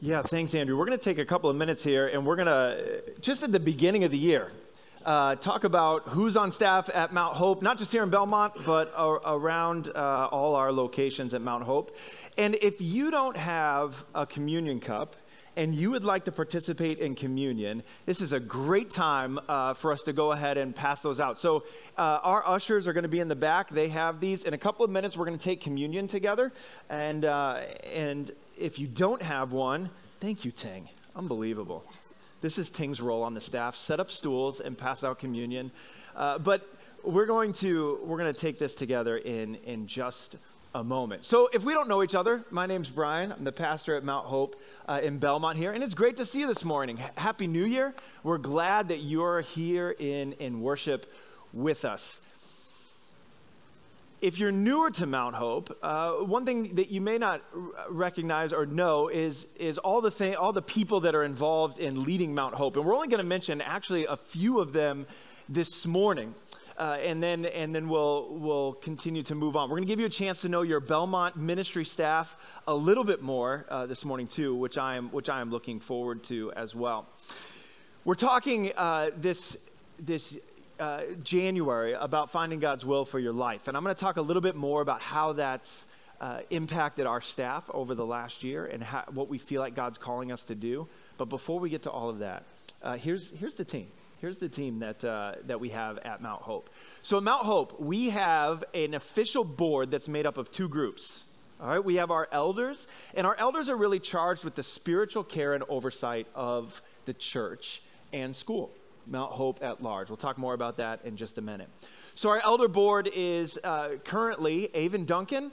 Yeah, thanks, Andrew. We're going to take a couple of minutes here and we're going to, just at the beginning of the year, uh, talk about who's on staff at Mount Hope, not just here in Belmont, but around uh, all our locations at Mount Hope. And if you don't have a communion cup, and you would like to participate in communion, this is a great time uh, for us to go ahead and pass those out. So, uh, our ushers are going to be in the back. They have these. In a couple of minutes, we're going to take communion together. And, uh, and if you don't have one, thank you, Ting. Unbelievable. This is Ting's role on the staff set up stools and pass out communion. Uh, but we're going to we're going to take this together in in just a moment. So, if we don't know each other, my name's Brian. I'm the pastor at Mount Hope uh, in Belmont here, and it's great to see you this morning. H- Happy New Year. We're glad that you're here in, in worship with us. If you're newer to Mount Hope, uh, one thing that you may not r- recognize or know is, is all, the thing, all the people that are involved in leading Mount Hope. And we're only going to mention actually a few of them this morning uh, and then and then we'll we'll continue to move on. We're going to give you a chance to know your Belmont ministry staff a little bit more uh, this morning too, which I am which I am looking forward to as well. We're talking uh, this this uh, January about finding God's will for your life, and I'm going to talk a little bit more about how that's. Uh, impacted our staff over the last year and how, what we feel like God's calling us to do. But before we get to all of that, uh, here's, here's the team. Here's the team that, uh, that we have at Mount Hope. So, at Mount Hope, we have an official board that's made up of two groups. All right, we have our elders, and our elders are really charged with the spiritual care and oversight of the church and school, Mount Hope at large. We'll talk more about that in just a minute. So, our elder board is uh, currently Avon Duncan,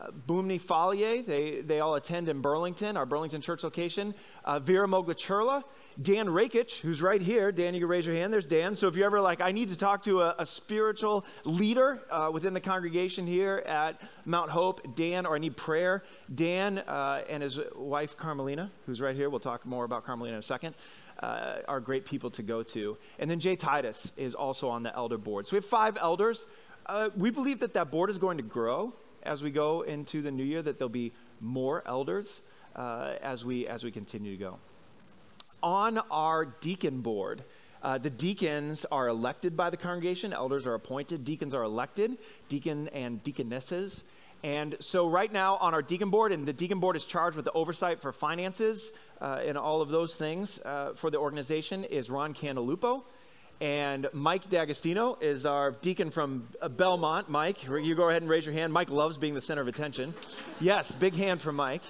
uh, Boomni Falier, they, they all attend in Burlington, our Burlington church location. Uh, Vera Moglichurla, Dan Rakich, who's right here. Dan, you can raise your hand. There's Dan. So if you're ever like, I need to talk to a, a spiritual leader uh, within the congregation here at Mount Hope, Dan, or I need prayer, Dan uh, and his wife, Carmelina, who's right here. We'll talk more about Carmelina in a second. Uh, are great people to go to. And then Jay Titus is also on the elder board. So we have five elders. Uh, we believe that that board is going to grow as we go into the new year, that there'll be more elders uh, as, we, as we continue to go on our deacon board. Uh, the deacons are elected by the congregation, elders are appointed, deacons are elected, deacon and deaconesses. And so, right now on our deacon board, and the deacon board is charged with the oversight for finances uh, and all of those things uh, for the organization, is Ron Cantalupo. And Mike D'Agostino is our deacon from uh, Belmont. Mike, you go ahead and raise your hand. Mike loves being the center of attention. Yes, big hand for Mike.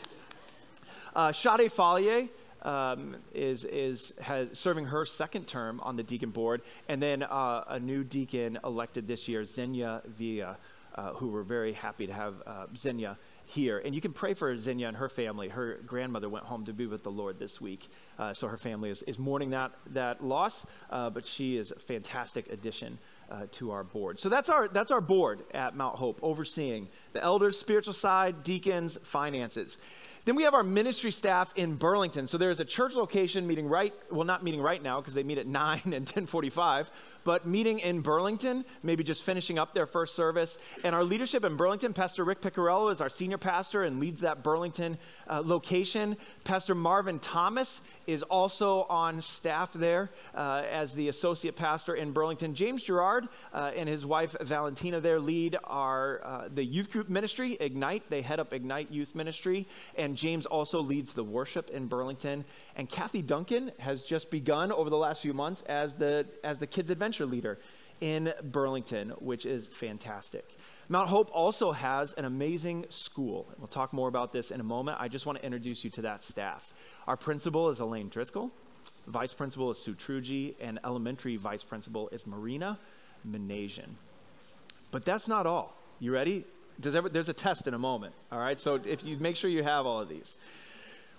Uh, Sade Falier um, is, is has, serving her second term on the deacon board, and then uh, a new deacon elected this year, Xenia Villa, uh, who we're very happy to have uh, Xenia here. And you can pray for Xenia and her family. Her grandmother went home to be with the Lord this week, uh, so her family is, is mourning that, that loss, uh, but she is a fantastic addition uh, to our board. So that's our, that's our board at Mount Hope, overseeing the elders, spiritual side, deacons, finances. Then we have our ministry staff in Burlington. So there's a church location meeting right, well, not meeting right now because they meet at 9 and 1045, but meeting in Burlington, maybe just finishing up their first service. And our leadership in Burlington, Pastor Rick Piccarello is our senior pastor and leads that Burlington uh, location. Pastor Marvin Thomas is also on staff there uh, as the associate pastor in Burlington. James Gerard uh, and his wife Valentina there lead our uh, the youth group ministry, Ignite. They head up Ignite Youth Ministry. And James also leads the worship in Burlington. And Kathy Duncan has just begun over the last few months as the, as the kids' adventure leader in Burlington, which is fantastic. Mount Hope also has an amazing school. We'll talk more about this in a moment. I just want to introduce you to that staff. Our principal is Elaine Driscoll, vice principal is Sue Trugi, and elementary vice principal is Marina Menasian. But that's not all. You ready? There's a test in a moment, all right? So if you make sure you have all of these.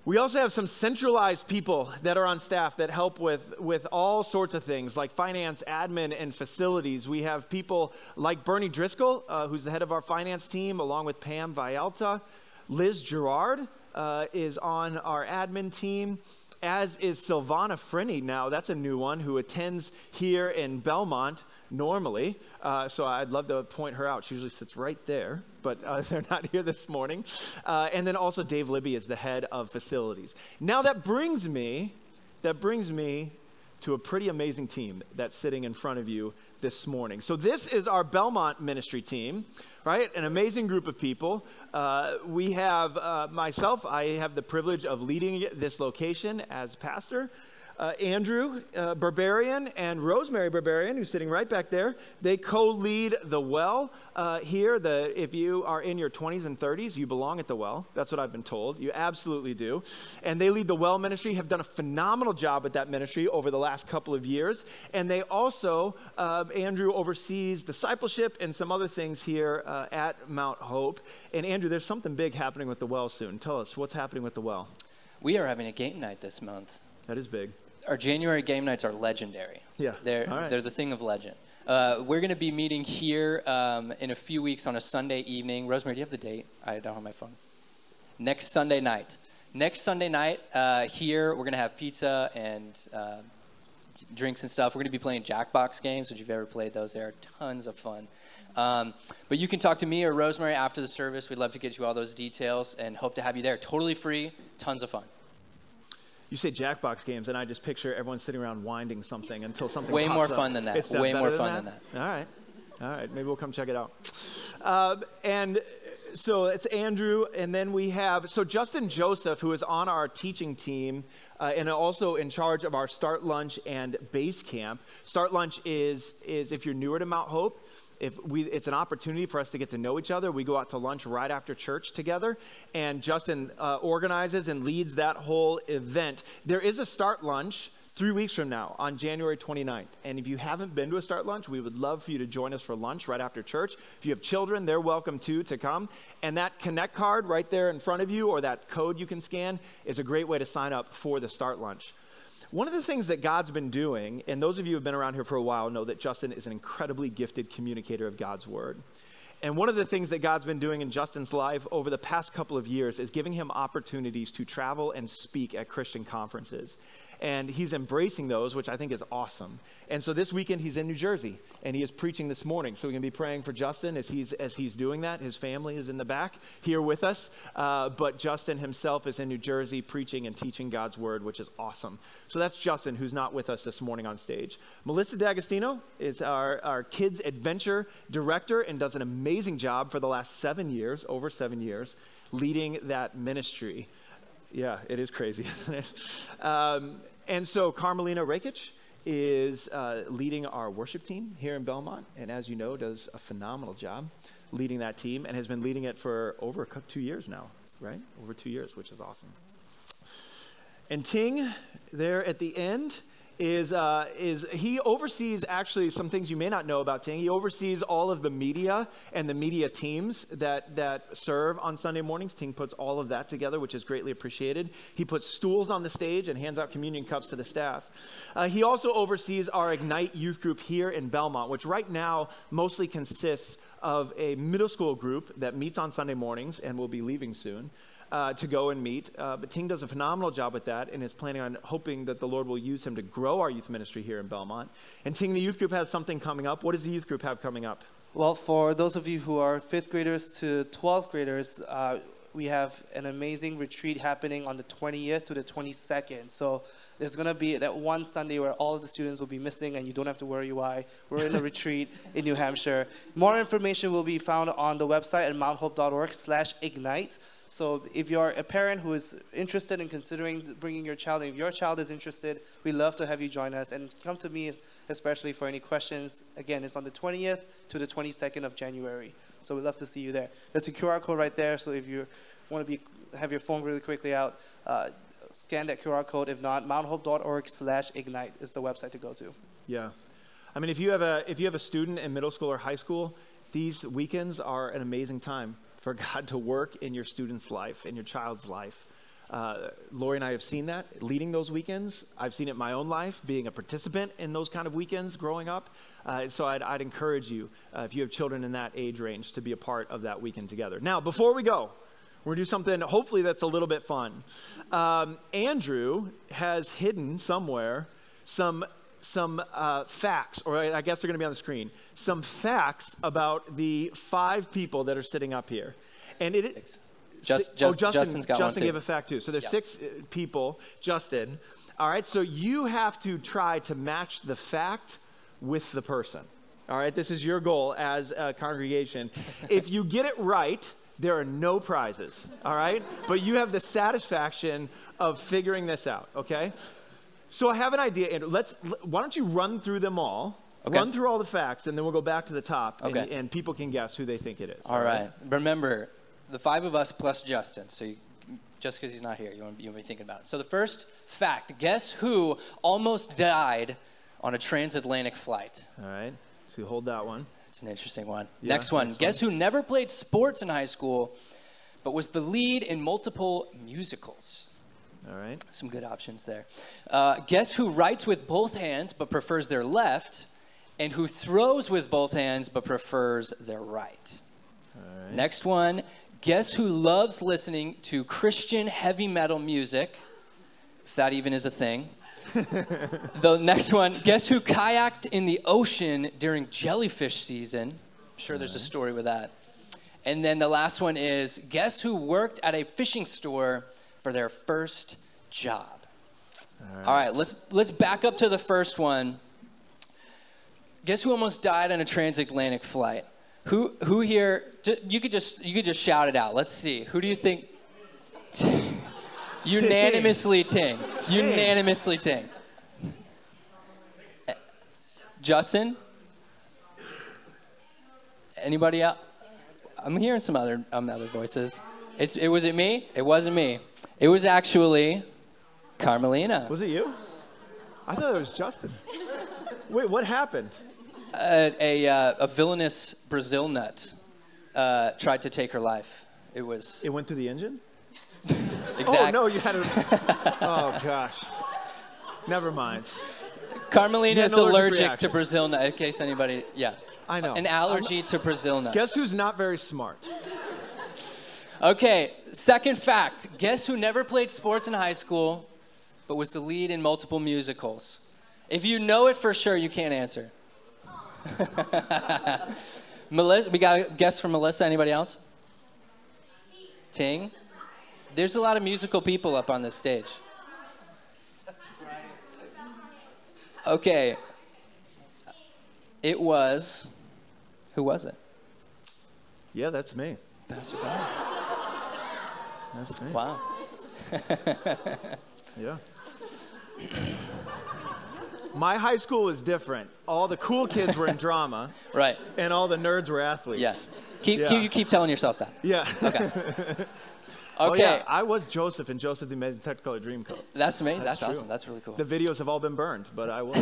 We also have some centralized people that are on staff that help with, with all sorts of things like finance, admin, and facilities. We have people like Bernie Driscoll, uh, who's the head of our finance team, along with Pam Vialta. Liz Gerard uh, is on our admin team. As is Silvana Frenny now. That's a new one who attends here in Belmont normally. Uh, so I'd love to point her out. She usually sits right there, but uh, they're not here this morning. Uh, and then also Dave Libby is the head of facilities. Now that brings me, that brings me to a pretty amazing team that's sitting in front of you this morning. So this is our Belmont ministry team, right? An amazing group of people. Uh, we have uh, myself. I have the privilege of leading this location as pastor uh, Andrew uh, Barbarian and Rosemary Barbarian, who's sitting right back there, they co lead the well uh, here. The, if you are in your 20s and 30s, you belong at the well. That's what I've been told. You absolutely do. And they lead the well ministry, have done a phenomenal job at that ministry over the last couple of years. And they also, uh, Andrew oversees discipleship and some other things here uh, at Mount Hope. And Andrew, there's something big happening with the well soon. Tell us what's happening with the well. We are having a game night this month. That is big our January game nights are legendary. Yeah. They're, right. they're the thing of legend. Uh, we're going to be meeting here um, in a few weeks on a Sunday evening. Rosemary, do you have the date? I don't have my phone. Next Sunday night. Next Sunday night uh, here, we're going to have pizza and uh, drinks and stuff. We're going to be playing Jackbox games, which you've ever played those, they are tons of fun. Um, but you can talk to me or Rosemary after the service. We'd love to get you all those details and hope to have you there. Totally free, tons of fun. You say Jackbox games, and I just picture everyone sitting around winding something until something. Way more up. fun than that. It's Way more than fun that? than that. All right, all right. Maybe we'll come check it out. Uh, and so it's Andrew, and then we have so Justin Joseph, who is on our teaching team uh, and also in charge of our Start Lunch and Base Camp. Start Lunch is is if you're newer to Mount Hope, if we, it's an opportunity for us to get to know each other. We go out to lunch right after church together, and Justin uh, organizes and leads that whole event. There is a start lunch three weeks from now on January 29th. And if you haven't been to a start lunch, we would love for you to join us for lunch right after church. If you have children, they're welcome too to come. And that Connect card right there in front of you, or that code you can scan, is a great way to sign up for the start lunch. One of the things that God's been doing, and those of you who have been around here for a while know that Justin is an incredibly gifted communicator of God's word. And one of the things that God's been doing in Justin's life over the past couple of years is giving him opportunities to travel and speak at Christian conferences and he's embracing those, which I think is awesome. And so this weekend he's in New Jersey, and he is preaching this morning. So we can be praying for Justin as he's as he's doing that. His family is in the back here with us, uh, but Justin himself is in New Jersey preaching and teaching God's word, which is awesome. So that's Justin, who's not with us this morning on stage. Melissa D'Agostino is our our kids adventure director and does an amazing job for the last seven years, over seven years, leading that ministry. Yeah, it is crazy, isn't it? Um, and so Carmelina Rakic is uh, leading our worship team here in Belmont, and as you know, does a phenomenal job leading that team and has been leading it for over two years now, right? Over two years, which is awesome. And Ting, there at the end, is, uh, is he oversees actually some things you may not know about Ting. He oversees all of the media and the media teams that, that serve on Sunday mornings. Ting puts all of that together, which is greatly appreciated. He puts stools on the stage and hands out communion cups to the staff. Uh, he also oversees our Ignite youth group here in Belmont, which right now mostly consists of a middle school group that meets on Sunday mornings and will be leaving soon uh, to go and meet. Uh, but Ting does a phenomenal job with that and is planning on hoping that the Lord will use him to grow our youth ministry here in Belmont. And Ting, the youth group has something coming up. What does the youth group have coming up? Well, for those of you who are fifth graders to 12th graders, uh, we have an amazing retreat happening on the 20th to the 22nd. So there's going to be that one Sunday where all of the students will be missing and you don't have to worry why. We're in a retreat in New Hampshire. More information will be found on the website at mounthope.org slash ignite. So if you're a parent who is interested in considering bringing your child, and if your child is interested, we love to have you join us and come to me especially for any questions. Again, it's on the 20th to the 22nd of January. So we'd love to see you there. There's a QR code right there. So if you want to be have your phone really quickly out, uh, scan that QR code. If not, mounthope.org slash ignite is the website to go to. Yeah. I mean, if you have a, if you have a student in middle school or high school, these weekends are an amazing time for God to work in your student's life, in your child's life. Uh, Lori and I have seen that leading those weekends. I've seen it in my own life, being a participant in those kind of weekends growing up. Uh, so I'd, I'd, encourage you, uh, if you have children in that age range, to be a part of that weekend together. Now, before we go, We're gonna do something, hopefully, that's a little bit fun. Um, Andrew has hidden somewhere some some uh, facts, or I guess they're going to be on the screen. Some facts about the five people that are sitting up here, and it. Just, oh, just, Justin, Justin's got Justin gave a fact too. So there's Yeah. six uh, people. Justin. All right. So you have to try to match the fact with the person. All right. This is your goal as a congregation. if you get it right, there are no prizes. All right. But you have the satisfaction of figuring this out. Okay. So I have an idea, Andrew. Let's. Why don't you run through them all? Okay. Run through all the facts, and then we'll go back to the top, and, Okay. and people can guess who they think it is. All right. Remember, the five of us plus Justin. So you, just because he's not here, you want, you want to be thinking about it. So the first fact guess who almost died on a transatlantic flight? All right. So you hold that one. It's an interesting one. Yeah, next one. next Guess who never played sports in high school, but was the lead in multiple musicals? All right. Some good options there. Uh, guess who writes with both hands but prefers their left, and who throws with both hands but prefers their right? right. Next one. Guess who loves listening to Christian heavy metal music, if that even is a thing. the next one. Guess who kayaked in the ocean during jellyfish season? I'm sure there's a story with that. And then the last one is guess who worked at a fishing store for their first job? All right, let's let's back up to the first one. Guess who almost died on a transatlantic flight? Who who here? You could just you could just shout it out. Let's see. Who do you think? Unanimously, Ting. Unanimously, Ting. Justin. Anybody else? I'm hearing some other um, other voices. It's, it was it me? It wasn't me. It was actually Carmelina. Was it you? I thought it was Justin. Wait, what happened? a, a, uh, a villainous Brazil nut uh, tried to take her life. It was It went through the engine? exactly. Oh, no, you had it. oh, gosh. Never mind. Carmelina is allergic allergic to. Brazil nut. In case anybody, yeah, I know. an allergy to Brazil nuts. Guess who's not very smart? Okay, second fact. Guess who never played sports in high school, but was the lead in multiple musicals? If you know it for sure, you can't answer. Melissa, we got a guess from Melissa. Anybody else? Ting. There's a lot of musical people up on this stage. Okay. It was. Who was it? Yeah, that's me. Pastor Brian. That's me. Wow. Yeah. My high school was different. All the cool kids were in drama, Right. and all the nerds were athletes. Yeah. Keep, Yeah. keep you keep telling yourself that. Yeah. Okay. Oh, Okay. yeah. I was Joseph in Joseph the Amazing Technicolor Dreamcoat. That's me. That's, true. awesome. That's really cool. The videos have all been burned, but I was.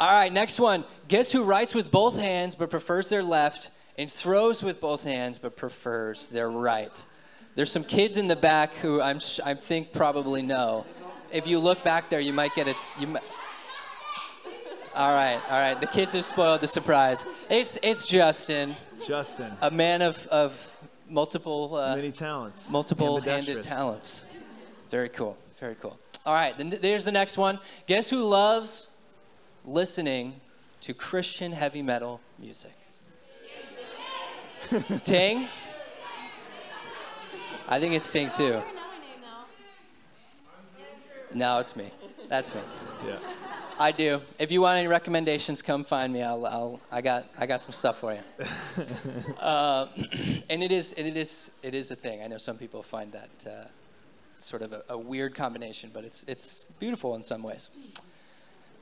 All right, next one. Guess who writes with both hands but prefers their left and throws with both hands but prefers their right? There's some kids in the back who I'm sh- I think probably know. If you look back there, you might get it. You might. All right, all right. The kids have spoiled the surprise. It's it's Justin, Justin. a man of of multiple uh, Many talents. multiple handed talents. Very cool. Very cool. All right, then there's the next one. Guess who loves listening to Christian heavy metal music? Ting? I think it's Ting too. No, it's me. That's me. Yeah. I do. If you want any recommendations, come find me. I'll, I'll I got I got some stuff for you. uh, and it is it is it is a thing. I know some people find that uh, sort of a, a weird combination, but it's it's beautiful in some ways.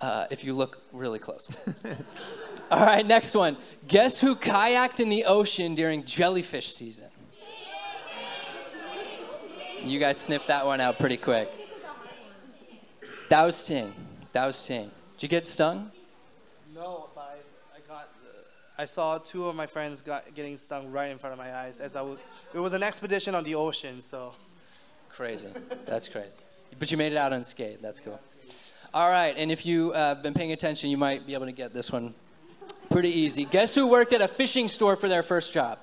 Uh, if you look really close. All right, next one. Guess who kayaked in the ocean during jellyfish season? You guys sniffed that one out pretty quick. That was Ting. That was Ting. Did you get stung? No, but I, I got. I saw two of my friends got getting stung right in front of my eyes as I was. It was an expedition on the ocean, so. Crazy. That's crazy. But you made it out unscathed. That's cool. All right, and if you've uh, been paying attention, you might be able to get this one pretty easy. Guess who worked at a fishing store for their first job?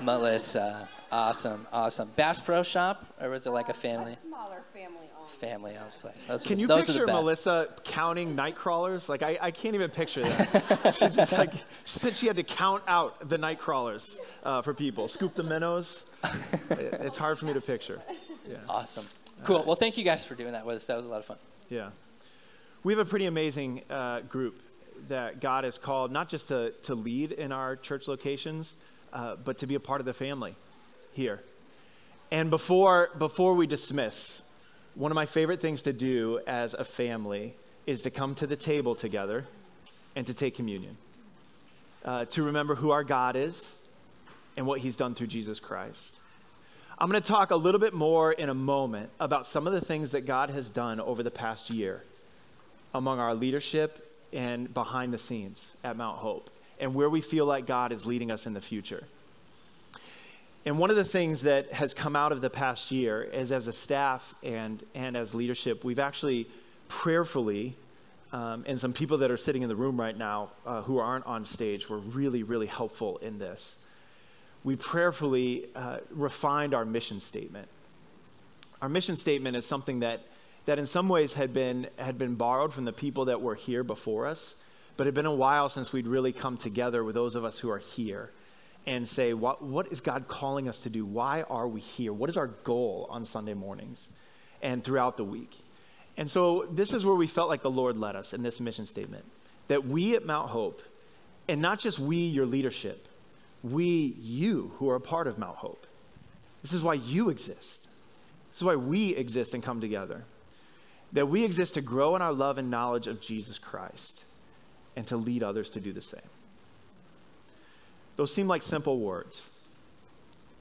Melissa. Awesome, awesome. Bass Pro Shop, or was it like a family? A smaller family owned. Family owned place. Those Can you those picture. Melissa counting night crawlers? Like, I, I can't even picture that. She's just like, she said she had to count out the night crawlers uh, for people, scoop the minnows. It- it's hard for me to picture. Yeah. Awesome. Cool. Well, thank you guys for doing that with us. That was a lot of fun. Yeah. We have a pretty amazing uh, group that God has called not just to, to lead in our church locations, uh, but to be a part of the family here. And before, before we dismiss, one of my favorite things to do as a family is to come to the table together and to take communion, uh, to remember who our God is and what he's done through Jesus Christ. I'm going to talk a little bit more in a moment about some of the things that God has done over the past year among our leadership and behind the scenes at Mount Hope and where we feel like God is leading us in the future. And one of the things that has come out of the past year is as a staff and, and as leadership, we've actually prayerfully, um, and some people that are sitting in the room right now uh, who aren't on stage were really, really helpful in this. We prayerfully uh, refined our mission statement. Our mission statement is something that, that in some ways had been, had been borrowed from the people that were here before us, but it had been a while since we'd really come together with those of us who are here and say, what, what is God calling us to do? Why are we here? What is our goal on Sunday mornings and throughout the week? And so this is where we felt like the Lord led us in this mission statement that we at Mount Hope, and not just we, your leadership, we, you who are a part of Mount Hope, this is why you exist. This is why we exist and come together. That we exist to grow in our love and knowledge of Jesus Christ and to lead others to do the same. Those seem like simple words,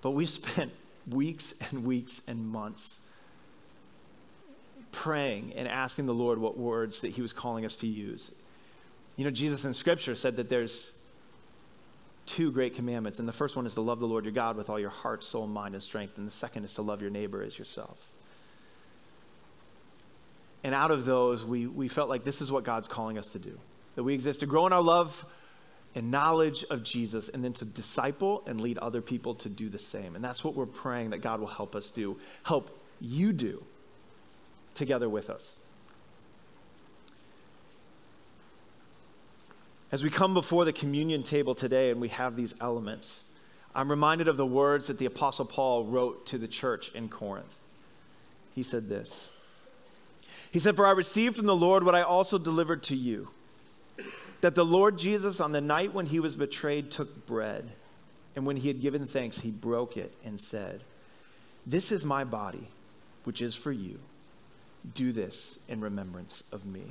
but we've spent weeks and weeks and months praying and asking the Lord what words that He was calling us to use. You know, Jesus in Scripture said that there's two great commandments, and the first one is to love the Lord your God with all your heart, soul, mind, and strength, and the second is to love your neighbor as yourself. And out of those, we, we felt like this is what God's calling us to do that we exist to grow in our love and knowledge of Jesus, and then to disciple and lead other people to do the same. And that's what we're praying that God will help us do, help you do together with us. As we come before the communion table today and we have these elements, I'm reminded of the words that the Apostle Paul wrote to the church in Corinth. He said this He said, For I received from the Lord what I also delivered to you that the Lord Jesus, on the night when he was betrayed, took bread, and when he had given thanks, he broke it and said, This is my body, which is for you. Do this in remembrance of me.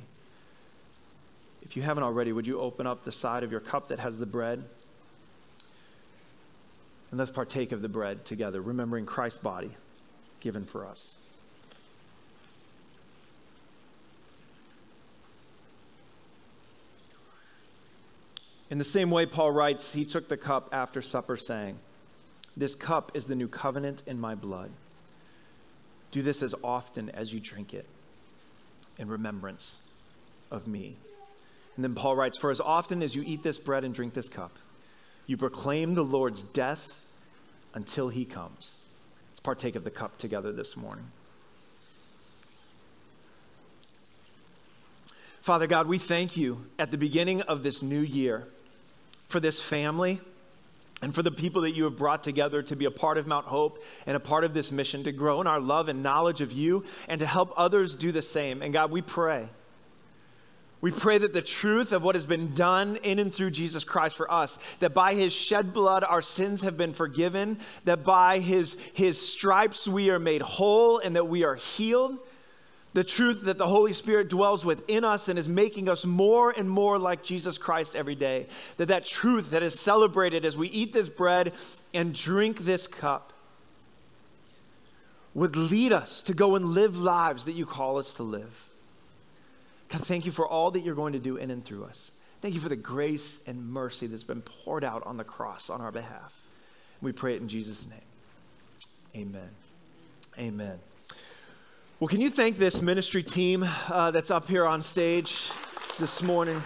If you haven't already, would you open up the side of your cup that has the bread? And let's partake of the bread together, remembering Christ's body given for us. In the same way, Paul writes, he took the cup after supper, saying, This cup is the new covenant in my blood. Do this as often as you drink it in remembrance of me. And then Paul writes, For as often as you eat this bread and drink this cup, you proclaim the Lord's death until he comes. Let's partake of the cup together this morning. Father God, we thank you at the beginning of this new year for this family and for the people that you have brought together to be a part of Mount Hope and a part of this mission to grow in our love and knowledge of you and to help others do the same. And God, we pray. We pray that the truth of what has been done in and through Jesus Christ for us, that by his shed blood our sins have been forgiven, that by his, his stripes we are made whole and that we are healed, the truth that the Holy Spirit dwells within us and is making us more and more like Jesus Christ every day. That that truth that is celebrated as we eat this bread and drink this cup would lead us to go and live lives that you call us to live. God, thank you for all that you're going to do in and through us. Thank you for the grace and mercy that's been poured out on the cross on our behalf. We pray it in Jesus' name. Amen. Amen. Well, can you thank this ministry team uh, that's up here on stage this morning?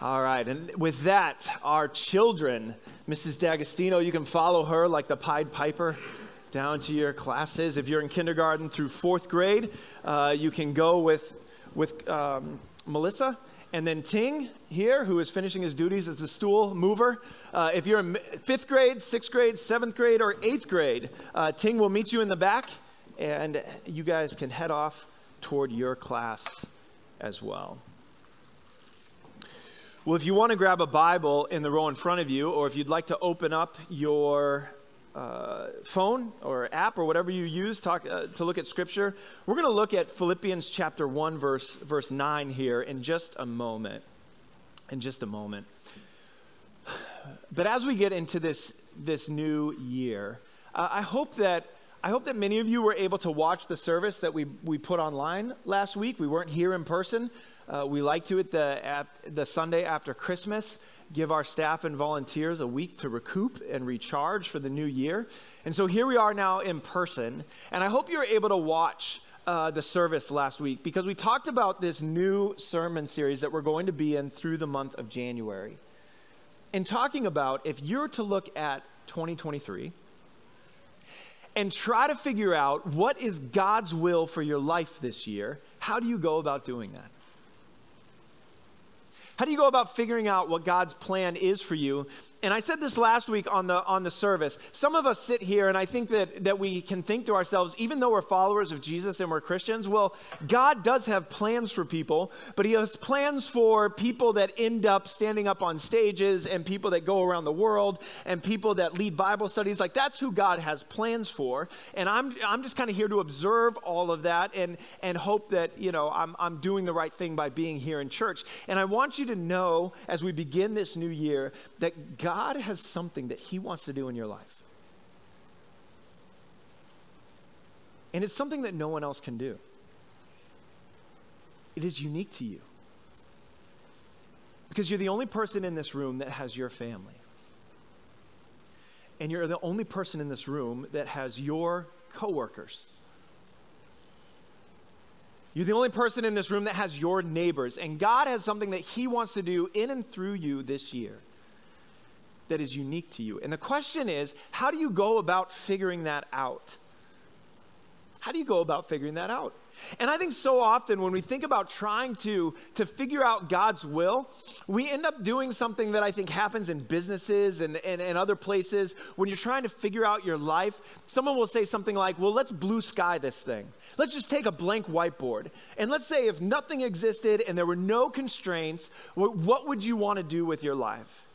All right, and with that, our children, Mrs. D'Agostino, you can follow her like the Pied Piper down to your classes. If you're in kindergarten through fourth grade, uh, you can go with, with um, Melissa. And then Ting here, who is finishing his duties as the stool mover. Uh, if you're in fifth grade, sixth grade, seventh grade, or eighth grade, uh, Ting will meet you in the back, and you guys can head off toward your class as well. Well, if you want to grab a Bible in the row in front of you, or if you'd like to open up your uh, phone or app or whatever you use talk, uh, to look at scripture we're going to look at philippians chapter 1 verse, verse 9 here in just a moment in just a moment but as we get into this this new year uh, i hope that I hope that many of you were able to watch the service that we, we put online last week. We weren't here in person. Uh, we like to at the, at the Sunday after Christmas give our staff and volunteers a week to recoup and recharge for the new year. And so here we are now in person. And I hope you were able to watch uh, the service last week because we talked about this new sermon series that we're going to be in through the month of January. And talking about if you're to look at 2023 and try to figure out what is God's will for your life this year, how do you go about doing that? How do you go about figuring out what God's plan is for you? And I said this last week on the on the service. Some of us sit here and I think that that we can think to ourselves even though we're followers of Jesus and we're Christians, well, God does have plans for people, but he has plans for people that end up standing up on stages and people that go around the world and people that lead Bible studies. Like that's who God has plans for. And I'm I'm just kind of here to observe all of that and and hope that, you know, I'm I'm doing the right thing by being here in church. And I want you to know as we begin this new year that God has something that He wants to do in your life. And it's something that no one else can do. It is unique to you. Because you're the only person in this room that has your family. And you're the only person in this room that has your coworkers. You're the only person in this room that has your neighbors. And God has something that He wants to do in and through you this year that is unique to you. And the question is how do you go about figuring that out? How do you go about figuring that out? And I think so often when we think about trying to, to figure out God's will, we end up doing something that I think happens in businesses and, and, and other places. When you're trying to figure out your life, someone will say something like, Well, let's blue sky this thing. Let's just take a blank whiteboard. And let's say if nothing existed and there were no constraints, what would you want to do with your life?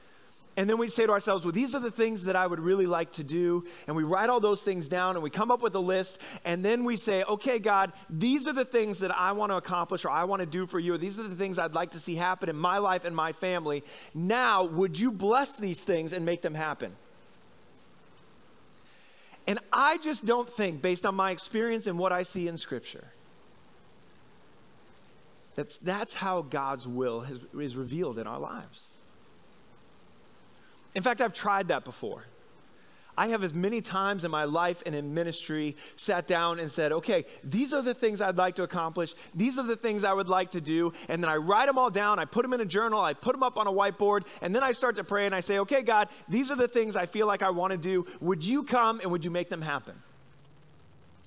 And then we say to ourselves, well, these are the things that I would really like to do. And we write all those things down and we come up with a list. And then we say, okay, God, these are the things that I want to accomplish or I want to do for you. Or these are the things I'd like to see happen in my life and my family. Now, would you bless these things and make them happen? And I just don't think, based on my experience and what I see in Scripture, that's, that's how God's will has, is revealed in our lives. In fact, I've tried that before. I have as many times in my life and in ministry sat down and said, okay, these are the things I'd like to accomplish. These are the things I would like to do. And then I write them all down. I put them in a journal. I put them up on a whiteboard. And then I start to pray and I say, okay, God, these are the things I feel like I want to do. Would you come and would you make them happen?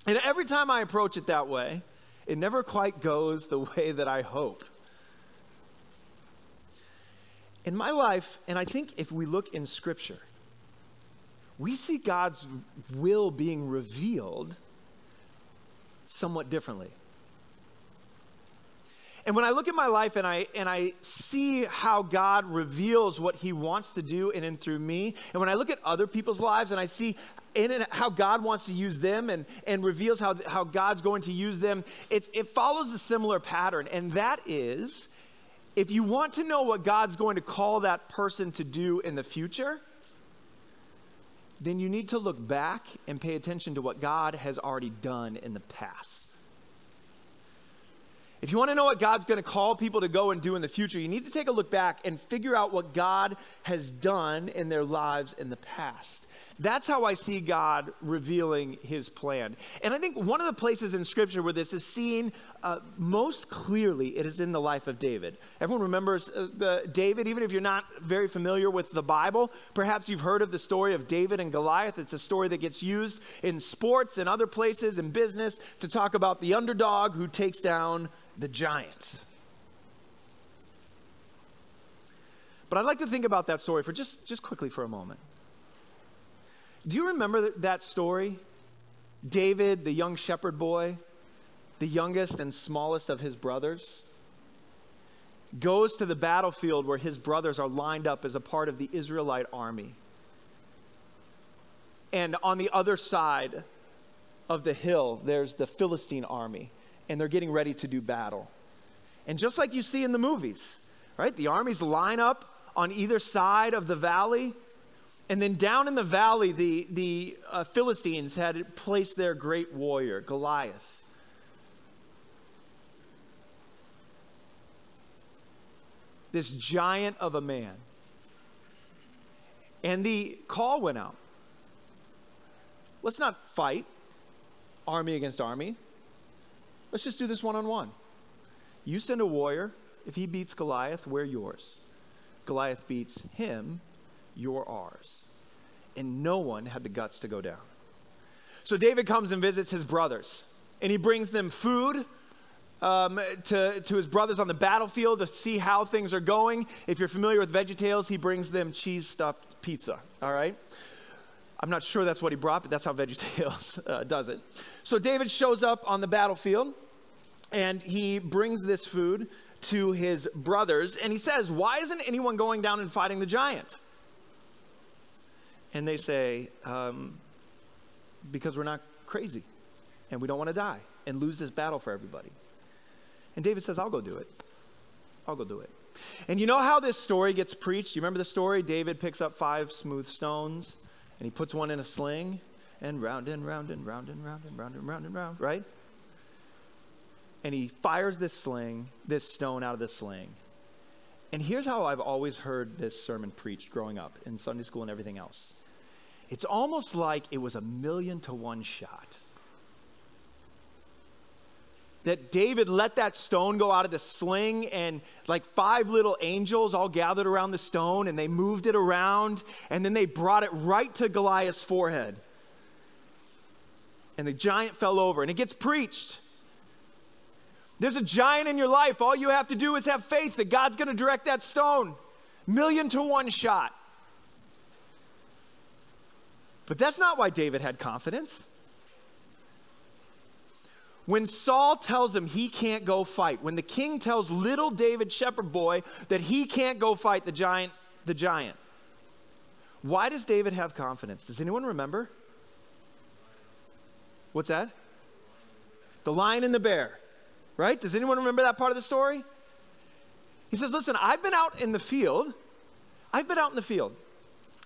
And every time I approach it that way, it never quite goes the way that I hope in my life, and I think if we look in Scripture, we see God's will being revealed somewhat differently. And when I look at my life and I, and I see how God reveals what he wants to do in and through me, and when I look at other people's lives and I see in and how God wants to use them and, and reveals how, how God's going to use them, it, it follows a similar pattern. And that is if you want to know what God's going to call that person to do in the future, then you need to look back and pay attention to what God has already done in the past. If you want to know what God's going to call people to go and do in the future, you need to take a look back and figure out what God has done in their lives in the past. That's how I see God revealing his plan. And I think one of the places in scripture where this is seen uh, most clearly, it is in the life of David. Everyone remembers uh, the David, even if you're not very familiar with the Bible, perhaps you've heard of the story of David and Goliath. It's a story that gets used in sports and other places in business to talk about the underdog who takes down the giant. But I'd like to think about that story for just, just quickly for a moment. Do you remember that story? David, the young shepherd boy, the youngest and smallest of his brothers, goes to the battlefield where his brothers are lined up as a part of the Israelite army. And on the other side of the hill, there's the Philistine army, and they're getting ready to do battle. And just like you see in the movies, right? The armies line up on either side of the valley and then down in the valley, the, the uh, Philistines had placed their great warrior, Goliath. This giant of a man. And the call went out. Let's not fight army against army. Let's just do this one on one. You send a warrior. If he beats Goliath, we're yours. Goliath beats him, you're ours. And no one had the guts to go down. So David comes and visits his brothers, and he brings them food um, to, to his brothers on the battlefield to see how things are going. If you're familiar with VeggieTales, he brings them cheese stuffed pizza, all right? I'm not sure that's what he brought, but that's how VeggieTales uh, does it. So David shows up on the battlefield, and he brings this food to his brothers, and he says, Why isn't anyone going down and fighting the giant? And they say, um, because we're not crazy and we don't want to die and lose this battle for everybody. And David says, I'll go do it. I'll go do it. And you know how this story gets preached? You remember the story? David picks up five smooth stones and he puts one in a sling and round and round and round and round and round and round and round, right? And he fires this sling, this stone out of the sling. And here's how I've always heard this sermon preached growing up in Sunday school and everything else. It's almost like it was a million to one shot. That David let that stone go out of the sling, and like five little angels all gathered around the stone, and they moved it around, and then they brought it right to Goliath's forehead. And the giant fell over, and it gets preached. There's a giant in your life. All you have to do is have faith that God's going to direct that stone. Million to one shot. But that's not why David had confidence. When Saul tells him he can't go fight, when the king tells little David shepherd boy that he can't go fight the giant, the giant. Why does David have confidence? Does anyone remember? What's that? The lion and the bear. Right? Does anyone remember that part of the story? He says, "Listen, I've been out in the field. I've been out in the field.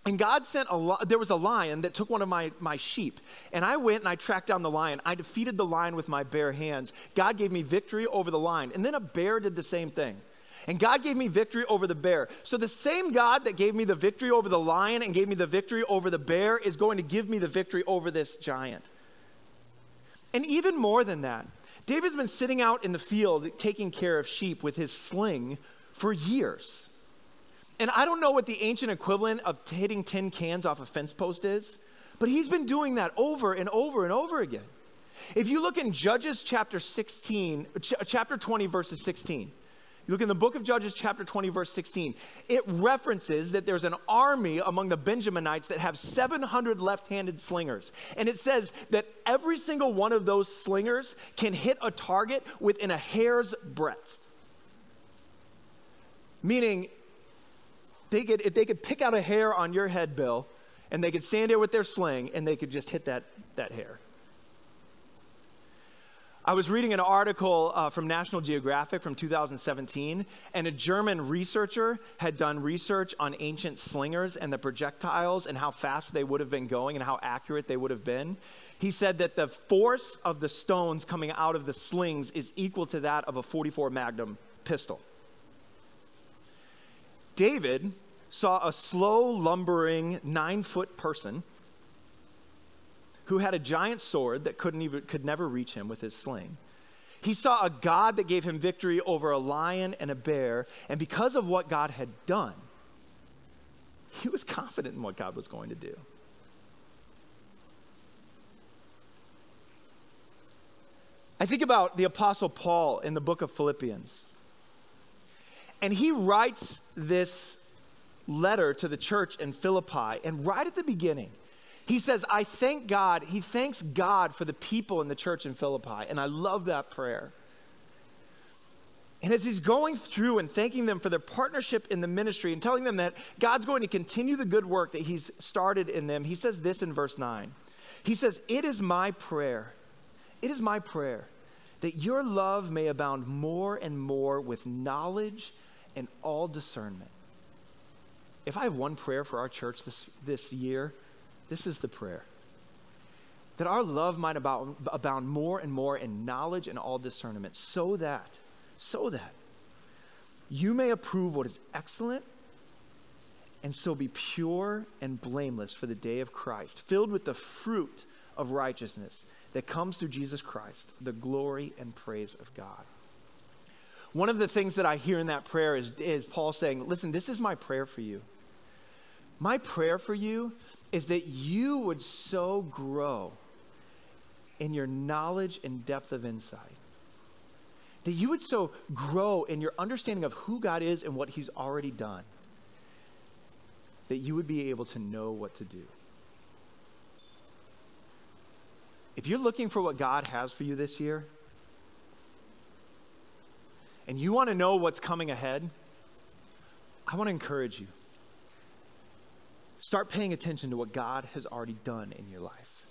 And God sent a there was a lion that took one of my, my sheep. And I went and I tracked down the lion. I defeated the lion with my bare hands. God gave me victory over the lion. And then a bear did the same thing. And God gave me victory over the bear. So the same God that gave me the victory over the lion and gave me the victory over the bear is going to give me the victory over this giant. And even more than that, David's been sitting out in the field taking care of sheep with his sling for years. And I don't know what the ancient equivalent of hitting tin cans off a fence post is, but he's been doing that over and over and over again. If you look in Judges chapter 16, ch- chapter 20, verses 16, you look in the book of Judges, chapter 20, verse 16, it references that there's an army among the Benjaminites that have 700 left handed slingers. And it says that every single one of those slingers can hit a target within a hair's breadth. Meaning, they could, if they could pick out a hair on your head, Bill, and they could stand there with their sling and they could just hit that, that hair. I was reading an article uh, from National Geographic from 2017, and a German researcher had done research on ancient slingers and the projectiles and how fast they would have been going and how accurate they would have been. He said that the force of the stones coming out of the slings is equal to that of a 44 Magnum pistol. David saw a slow, lumbering, nine foot person who had a giant sword that couldn't even, could never reach him with his sling. He saw a God that gave him victory over a lion and a bear, and because of what God had done, he was confident in what God was going to do. I think about the Apostle Paul in the book of Philippians. And he writes this letter to the church in Philippi, and right at the beginning, he says, I thank God. He thanks God for the people in the church in Philippi. And I love that prayer. And as he's going through and thanking them for their partnership in the ministry and telling them that God's going to continue the good work that he's started in them, he says this in verse 9. He says, It is my prayer, it is my prayer that your love may abound more and more with knowledge and all discernment. If I have one prayer for our church this, this year, this is the prayer that our love might abound, abound more and more in knowledge and all discernment, so that, so that you may approve what is excellent and so be pure and blameless for the day of Christ, filled with the fruit of righteousness that comes through Jesus Christ, the glory and praise of God. One of the things that I hear in that prayer is, is Paul saying, Listen, this is my prayer for you. My prayer for you is that you would so grow in your knowledge and depth of insight. That you would so grow in your understanding of who God is and what He's already done. That you would be able to know what to do. If you're looking for what God has for you this year, and you want to know what's coming ahead, I want to encourage you. Start paying attention to what God has already done in your life.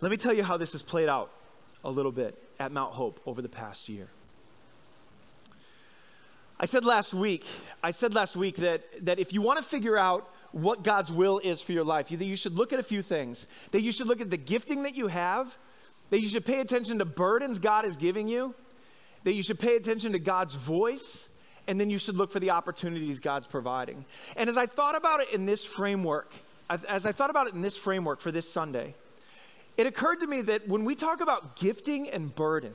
Let me tell you how this has played out a little bit at Mount Hope over the past year. I said last week, I said last week that, that if you want to figure out what God's will is for your life, you, that you should look at a few things. That you should look at the gifting that you have, that you should pay attention to burdens God is giving you, that you should pay attention to God's voice, and then you should look for the opportunities God's providing. And as I thought about it in this framework, as, as, I thought about it in this framework for this Sunday, it occurred to me that when we talk about gifting and burden,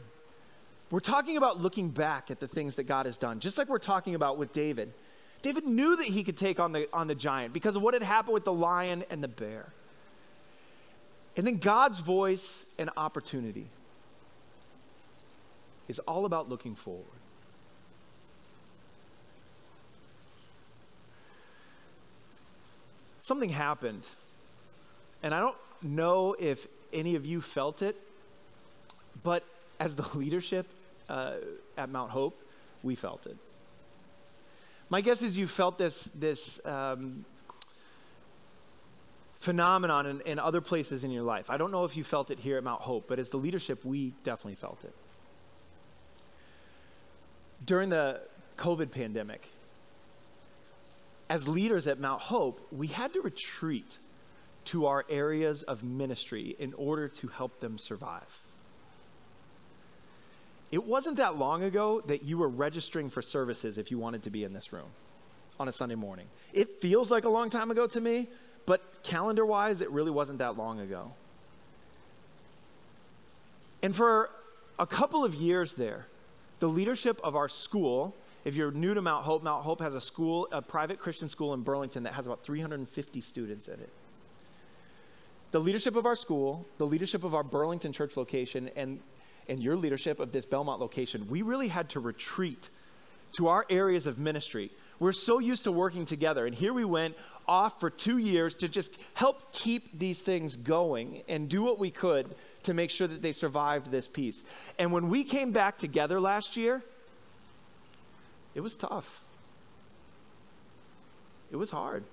we're talking about looking back at the things that God has done, just like we're talking about with David. David knew that he could take on the, on the giant because of what had happened with the lion and the bear. And then God's voice and opportunity is all about looking forward. something happened. And I don't know if any of you felt it, but as the leadership uh, at Mount Hope, we felt it. My guess is you felt this, this um, phenomenon in, in other places in your life. I don't know if you felt it here at Mount Hope, but as the leadership, we definitely felt it. During the COVID pandemic, as leaders at Mount Hope, we had to retreat to our areas of ministry in order to help them survive. It wasn't that long ago that you were registering for services if you wanted to be in this room on a Sunday morning. It feels like a long time ago to me, but calendar wise, it really wasn't that long ago. And for a couple of years there, the leadership of our school if you're new to Mount Hope, Mount Hope has a school, a private Christian school in Burlington that has about 350 students in it. The leadership of our school, the leadership of our Burlington church location, and, and your leadership of this Belmont location, we really had to retreat to our areas of ministry. We're so used to working together. And here we went off for two years to just help keep these things going and do what we could to make sure that they survived this piece. And when we came back together last year, it was tough. It was hard.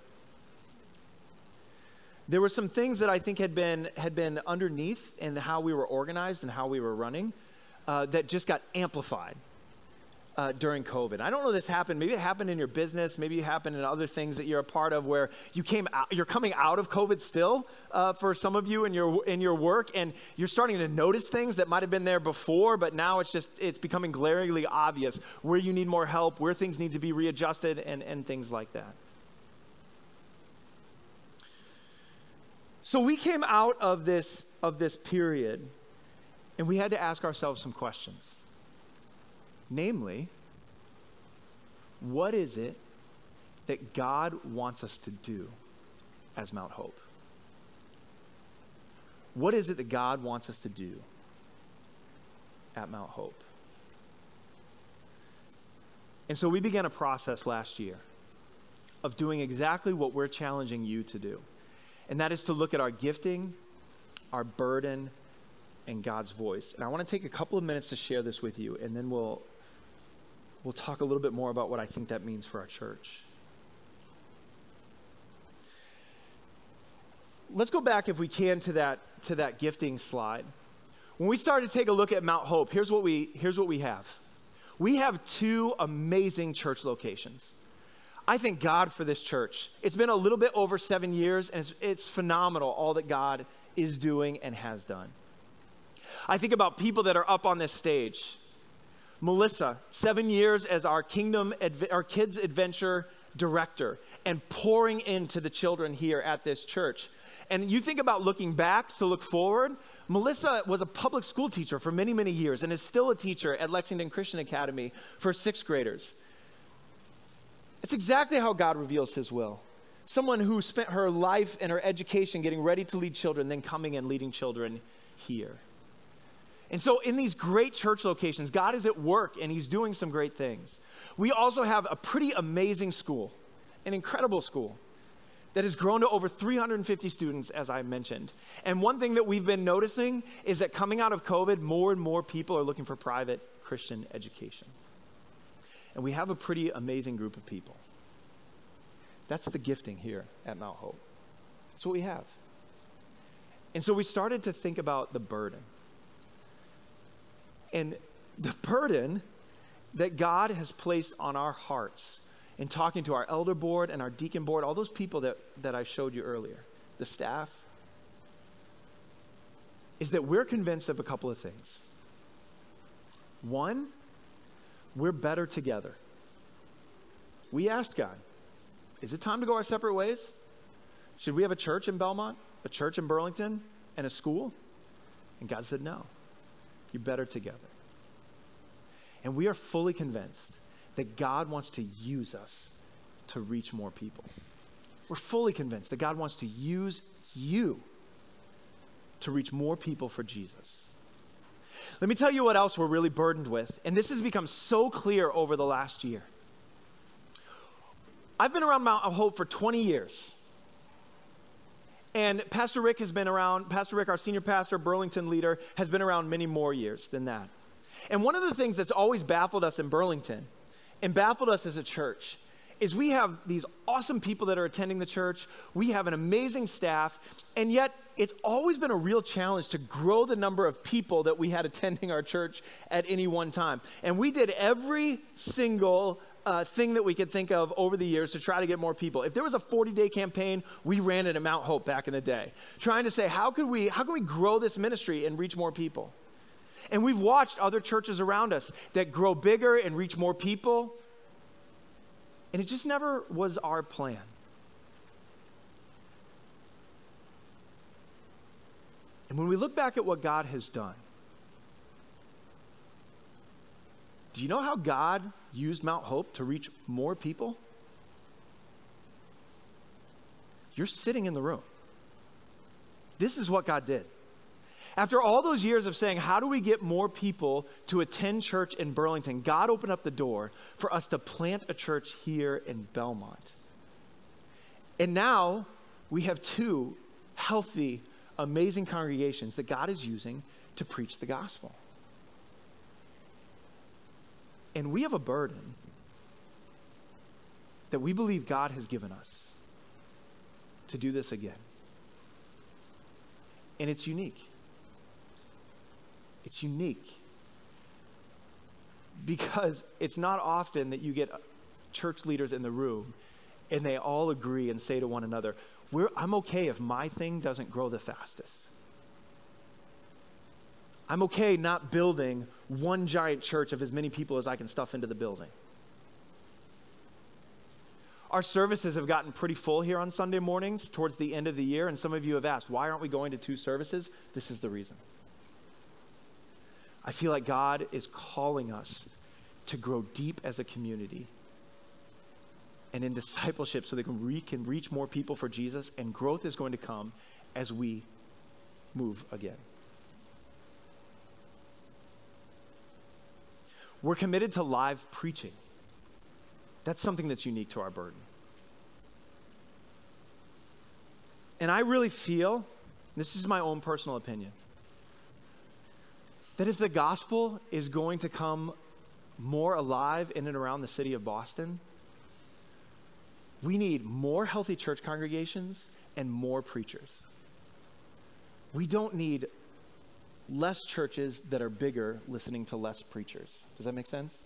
there were some things that I think had been, had been underneath in how we were organized and how we were running uh, that just got amplified uh, during COVID. I don't know this happened. Maybe it happened in your business. Maybe it happened in other things that you're a part of where you came out, you're coming out of COVID still uh, for some of you in your, in your work, and you're starting to notice things that might have been there before, but now it's just, it's becoming glaringly obvious where you need more help, where things need to be readjusted, and, and things like that. So we came out of this, of this period, and we had to ask ourselves some questions. Namely, what is it that God wants us to do as Mount Hope? What is it that God wants us to do at Mount Hope? And so we began a process last year of doing exactly what we're challenging you to do. And that is to look at our gifting, our burden, and God's voice. And I want to take a couple of minutes to share this with you, and then we'll we'll talk a little bit more about what I think that means for our church. Let's go back, if we can, to that, to that gifting slide. When we started to take a look at Mount Hope, here's what we, here's what we have we have two amazing church locations. I thank God for this church. It's been a little bit over seven years, and it's, it's phenomenal all that God is doing and has done. I think about people that are up on this stage Melissa, seven years as our Kingdom, our Kids Adventure director, and pouring into the children here at this church. And you think about looking back to look forward. Melissa was a public school teacher for many, many years and is still a teacher at Lexington Christian Academy for sixth graders. It's exactly how God reveals his will. Someone who spent her life and her education getting ready to lead children, then coming and leading children here. And so, in these great church locations, God is at work and He's doing some great things. We also have a pretty amazing school, an incredible school that has grown to over 350 students, as I mentioned. And one thing that we've been noticing is that coming out of COVID, more and more people are looking for private Christian education. And we have a pretty amazing group of people. That's the gifting here at Mount Hope. That's what we have. And so we started to think about the burden and the burden that God has placed on our hearts in talking to our elder board and our deacon board, all those people that, that I showed you earlier, the staff, is that we're convinced of a couple of things. One, we're better together. We asked God, is it time to go our separate ways? Should we have a church in Belmont, a church in Burlington, and a school? And God said, no. You're better together. And we are fully convinced that God wants to use us to reach more people. We're fully convinced that God wants to use you to reach more people for Jesus. Let me tell you what else we're really burdened with, and this has become so clear over the last year. I've been around Mount Hope for 20 years. And Pastor Rick has been around, Pastor Rick, our senior pastor, Burlington leader, has been around many more years than that. And one of the things that's always baffled us in Burlington and baffled us as a church is we have these awesome people that are attending the church. We have an amazing staff, and yet it's always been a real challenge to grow the number of people that we had attending our church at any one time. And we did every single uh, thing that we could think of over the years to try to get more people. If there was a 40 day campaign, we ran it at Mount Hope back in the day, trying to say, how, could we, how can we grow this ministry and reach more people? And we've watched other churches around us that grow bigger and reach more people. And it just never was our plan. And when we look back at what God has done, do you know how God used Mount Hope to reach more people? You're sitting in the room. This is what God did. After all those years of saying, How do we get more people to attend church in Burlington? God opened up the door for us to plant a church here in Belmont. And now we have two healthy, amazing congregations that God is using to preach the gospel. And we have a burden that we believe God has given us to do this again. And it's unique. It's unique because it's not often that you get church leaders in the room and they all agree and say to one another, I'm okay if my thing doesn't grow the fastest. I'm okay not building one giant church of as many people as I can stuff into the building. Our services have gotten pretty full here on Sunday mornings towards the end of the year, and some of you have asked, why aren't we going to two services? This is the reason. I feel like God is calling us to grow deep as a community and in discipleship so that we can reach more people for Jesus, and growth is going to come as we move again. We're committed to live preaching. That's something that's unique to our burden. And I really feel, this is my own personal opinion, that if the gospel is going to come more alive in and around the city of Boston, we need more healthy church congregations and more preachers. We don't need less churches that are bigger listening to less preachers. Does that make sense?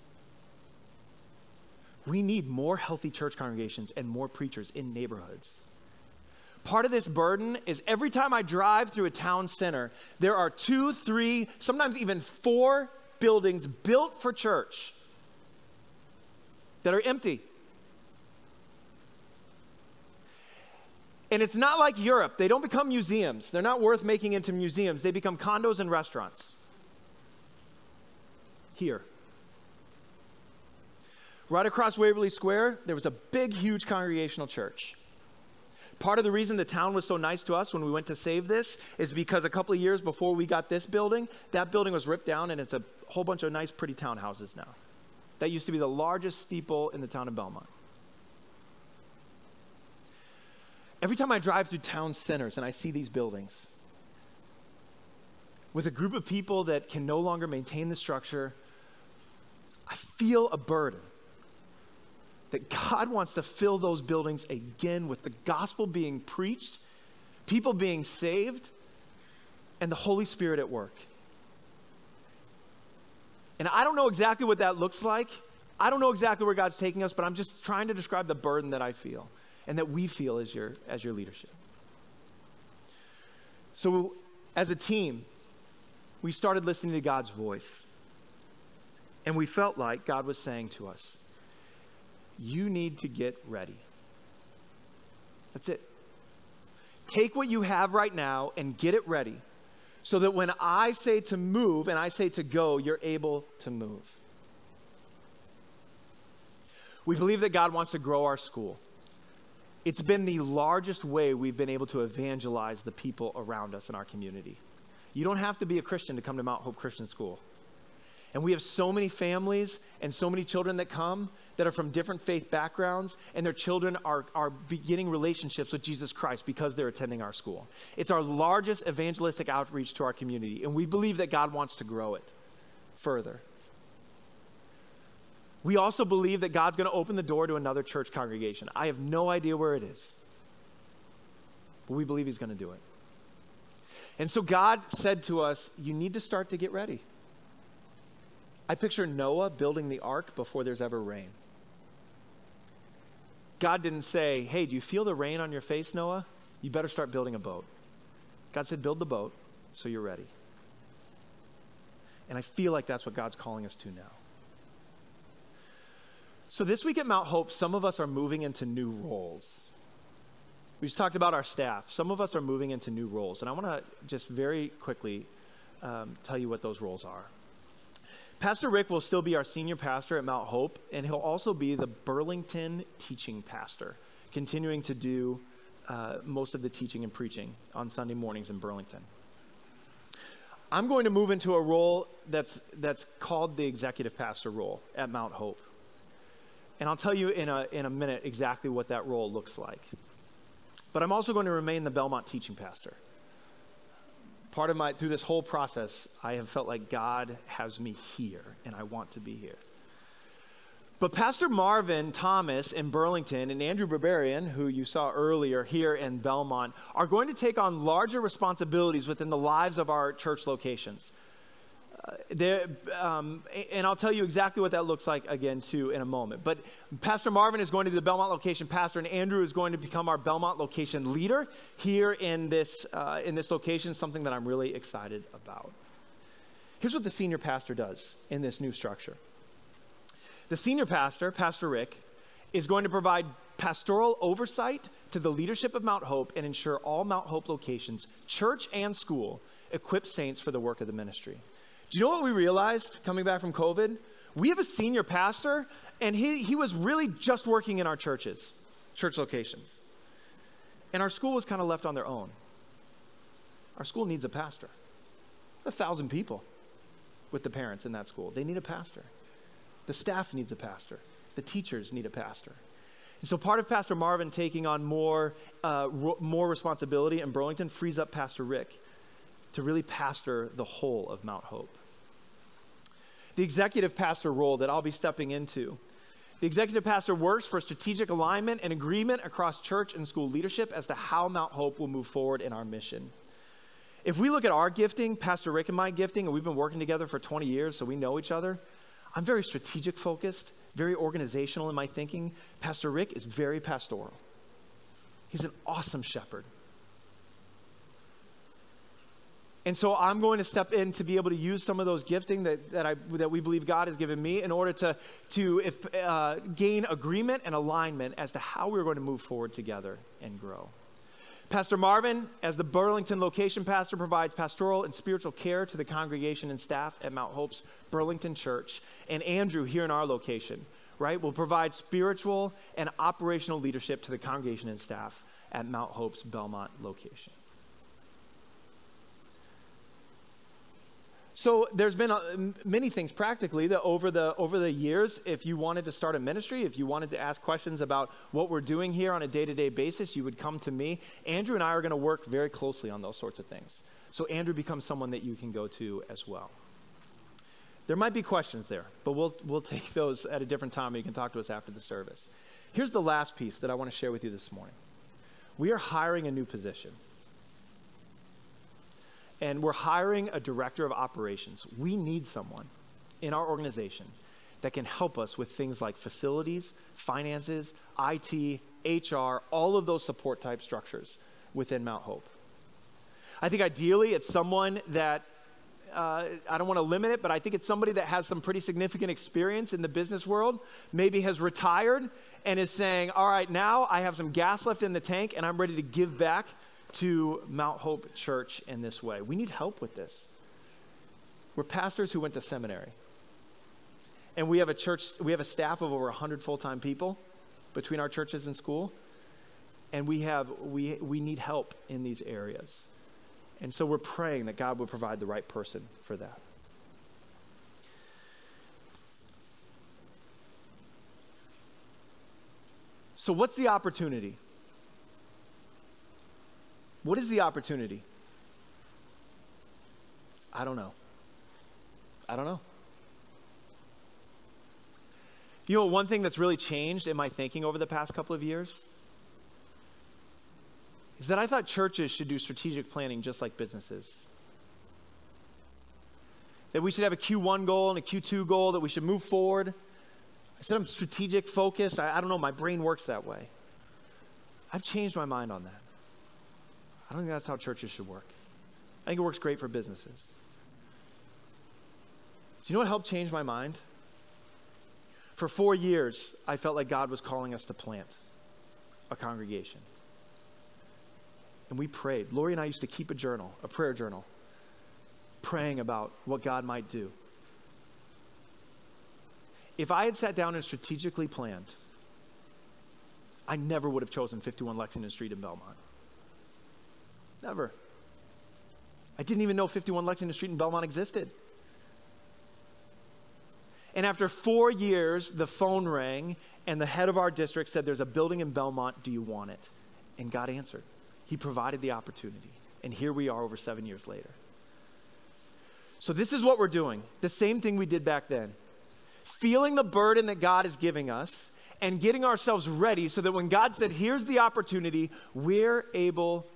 We need more healthy church congregations and more preachers in neighborhoods. Part of this burden is every time I drive through a town center, there are two, three, sometimes even four buildings built for church that are empty. And it's not like Europe. They don't become museums. They're not worth making into museums. They become condos and restaurants. Here. Right across Waverley Square, there was a big, huge congregational church. Part of the reason the town was so nice to us when we went to save this is because a couple of years before we got this building, that building was ripped down and it's a whole bunch of nice, pretty townhouses now. That used to be the largest steeple in the town of Belmont. Every time I drive through town centers and I see these buildings with a group of people that can no longer maintain the structure, I feel a burden that God wants to fill those buildings again with the gospel being preached, people being saved, and the Holy Spirit at work. And I don't know exactly what that looks like. I don't know exactly where God's taking us, but I'm just trying to describe the burden that I feel and that we feel as your, as your leadership. So, as a team, we started listening to God's voice. And we felt like God was saying to us, You need to get ready. That's it. Take what you have right now and get it ready so that when I say to move and I say to go, you're able to move. We believe that God wants to grow our school. It's been the largest way we've been able to evangelize the people around us in our community. You don't have to be a Christian to come to Mount Hope Christian School. And we have so many families and so many children that come that are from different faith backgrounds, and their children are, are beginning relationships with Jesus Christ because they're attending our school. It's our largest evangelistic outreach to our community, and we believe that God wants to grow it further. We also believe that God's going to open the door to another church congregation. I have no idea where it is, but we believe He's going to do it. And so God said to us, You need to start to get ready. I picture Noah building the ark before there's ever rain. God didn't say, Hey, do you feel the rain on your face, Noah? You better start building a boat. God said, Build the boat so you're ready. And I feel like that's what God's calling us to now. So, this week at Mount Hope, some of us are moving into new roles. We just talked about our staff. Some of us are moving into new roles. And I want to just very quickly um, tell you what those roles are. Pastor Rick will still be our senior pastor at Mount Hope, and he'll also be the Burlington teaching pastor, continuing to do uh, most of the teaching and preaching on Sunday mornings in Burlington. I'm going to move into a role that's, that's called the executive pastor role at Mount Hope. And I'll tell you in a, in a minute exactly what that role looks like. But I'm also going to remain the Belmont teaching pastor. Part of my, through this whole process, I have felt like God has me here, and I want to be here. But Pastor Marvin Thomas in Burlington and Andrew Barbarian, who you saw earlier here in Belmont, are going to take on larger responsibilities within the lives of our church locations. Uh, um, and I'll tell you exactly what that looks like again, too, in a moment. But Pastor Marvin is going to be the Belmont location pastor, and Andrew is going to become our Belmont location leader here in this, uh, in this location, something that I'm really excited about. Here's what the senior pastor does in this new structure the senior pastor, Pastor Rick, is going to provide pastoral oversight to the leadership of Mount Hope and ensure all Mount Hope locations, church and school, equip saints for the work of the ministry. Do you know what we realized coming back from COVID? We have a senior pastor, and he, he was really just working in our churches, church locations. And our school was kind of left on their own. Our school needs a pastor. A thousand people with the parents in that school. They need a pastor. The staff needs a pastor. The teachers need a pastor. And so part of Pastor Marvin taking on more, uh, ro- more responsibility in Burlington frees up Pastor Rick to really pastor the whole of Mount Hope. The executive pastor role that I'll be stepping into. The executive pastor works for strategic alignment and agreement across church and school leadership as to how Mount Hope will move forward in our mission. If we look at our gifting, Pastor Rick and my gifting, and we've been working together for 20 years, so we know each other, I'm very strategic focused, very organizational in my thinking. Pastor Rick is very pastoral. He's an awesome shepherd. And so I'm going to step in to be able to use some of those gifting that, that, I, that we believe God has given me in order to, to if, uh, gain agreement and alignment as to how we're going to move forward together and grow. Pastor Marvin, as the Burlington location pastor, provides pastoral and spiritual care to the congregation and staff at Mount Hope's Burlington Church. And Andrew, here in our location, right, will provide spiritual and operational leadership to the congregation and staff at Mount Hope's Belmont location. So there's been uh, a, many things practically that over the over the years, if you wanted to start a ministry, if you wanted to ask questions about what we're doing here on a day-to-day basis, you would come to me. Andrew and I are going to work very closely on those sorts of things. So Andrew becomes someone that you can go to as well. There might be questions there, but we'll we'll take those at a different time. You can talk to us after the service. Here's the last piece that I want to share with you this morning. We are hiring a new position and we're hiring a director of operations. We need someone in our organization that can help us with things like facilities, finances, IT, HR, all of those support type structures within Mount Hope. I think ideally it's someone that uh, I don't want to limit it, but I think it's somebody that has some pretty significant experience in the business world, maybe has retired and is saying, All right, now I have some gas left in the tank and I'm ready to give back to Mount Hope Church in this way. We need help with this. We're pastors who went to seminary. And we have a church, we have a staff of over 100 full time people between our churches and school. And we, have, we, we need help in these areas. And so we're praying that God would provide the right person for that. So, what's the opportunity? What is the opportunity? I don't know. I don't know. You know, one thing that's really changed in my thinking over the past couple of years is that I thought churches should do strategic planning just like businesses. That we should have a Q1 goal and a Q2 goal, that we should move forward. I said I'm strategic focused. I, I don't know, my brain works that way. I've changed my mind on that. I don't think that's how churches should work. I think it works great for businesses. Do you know what helped change my mind? For four years, I felt like God was calling us to plant a congregation. And we prayed. Lori and I used to keep a journal, a prayer journal, praying about what God might do. If I had sat down and strategically planned, I never would have chosen 51 Lexington Street in Belmont. Never. I didn't even know 51 Lexington Street in Belmont existed. And after four years, the phone rang, and the head of our district said, There's a building in Belmont. Do you want it? And God answered. He provided the opportunity. And here we are over seven years later. So, this is what we're doing the same thing we did back then feeling the burden that God is giving us and getting ourselves ready so that when God said, here's the opportunity, we're able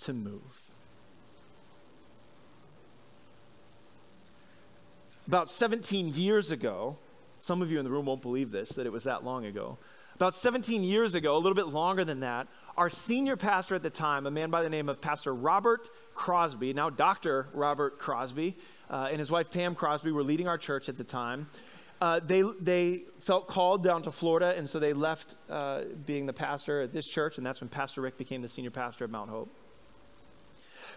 to move. About 17 years ago, some of you in the room won't believe this, that it was that long ago. About 17 years ago, a little bit longer than that, our senior pastor at the time, a man by the name of Pastor Robert Crosby, now Dr. Robert Crosby, uh, and his wife Pam Crosby were leading our church at the time. Uh, they, they felt called down to Florida, and so they left uh, being the pastor at this church, and that's when Pastor Rick became the senior pastor at Mount Hope.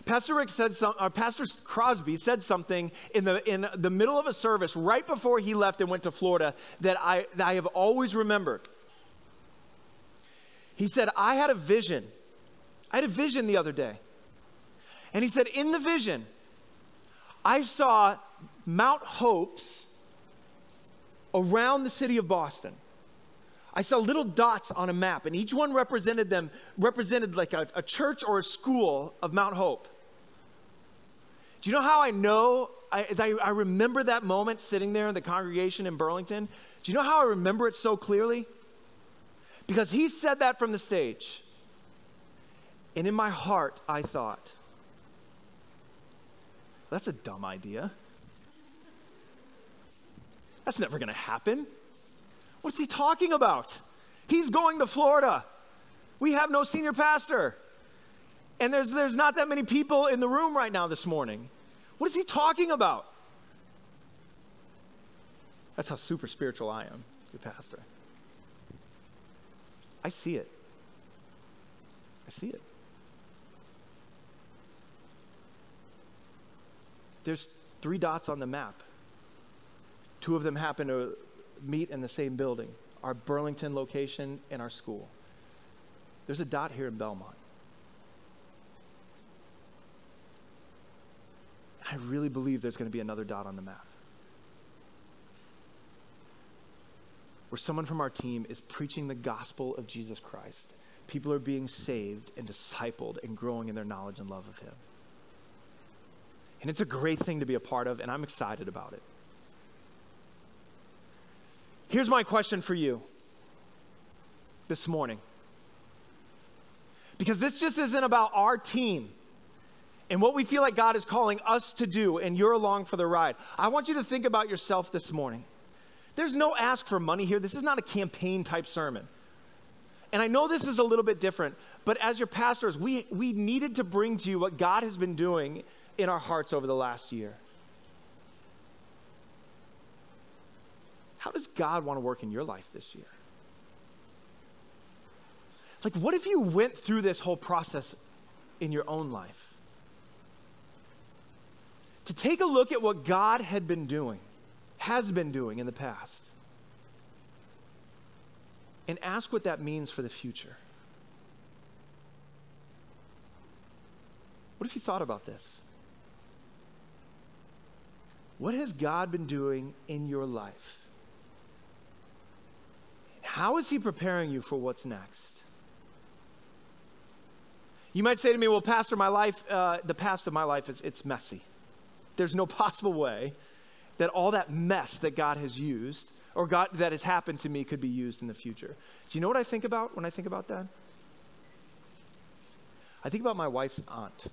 Pastor Rick said some, or Pastor Crosby said something in the, in the middle of a service right before he left and went to Florida that I, that I have always remembered. He said, I had a vision. I had a vision the other day. And he said, In the vision, I saw Mount Hopes around the city of Boston. I saw little dots on a map, and each one represented them, represented like a, a church or a school of Mount Hope. Do you know how I know? I, I, I remember that moment sitting there in the congregation in Burlington. Do you know how I remember it so clearly? Because he said that from the stage. And in my heart, I thought, that's a dumb idea. That's never going to happen. What's he talking about? He's going to Florida. We have no senior pastor. And there's, there's not that many people in the room right now this morning. What is he talking about? That's how super spiritual I am, your pastor. I see it. I see it. There's three dots on the map. Two of them happen to meet in the same building our Burlington location and our school. There's a dot here in Belmont. I really believe there's going to be another dot on the map. Where someone from our team is preaching the gospel of Jesus Christ. People are being saved and discipled and growing in their knowledge and love of Him. And it's a great thing to be a part of, and I'm excited about it. Here's my question for you this morning. Because this just isn't about our team and what we feel like God is calling us to do, and you're along for the ride. I want you to think about yourself this morning. There's no ask for money here. This is not a campaign type sermon. And I know this is a little bit different, but as your pastors, we, we needed to bring to you what God has been doing in our hearts over the last year. How does God want to work in your life this year? Like, what if you went through this whole process in your own life? To take a look at what God had been doing, has been doing in the past, and ask what that means for the future. What if you thought about this? What has God been doing in your life? How is He preparing you for what's next? You might say to me, well, Pastor, my life, uh, the past of my life, is it's messy. There's no possible way that all that mess that God has used or God, that has happened to me could be used in the future. Do you know what I think about when I think about that? I think about my wife's aunt.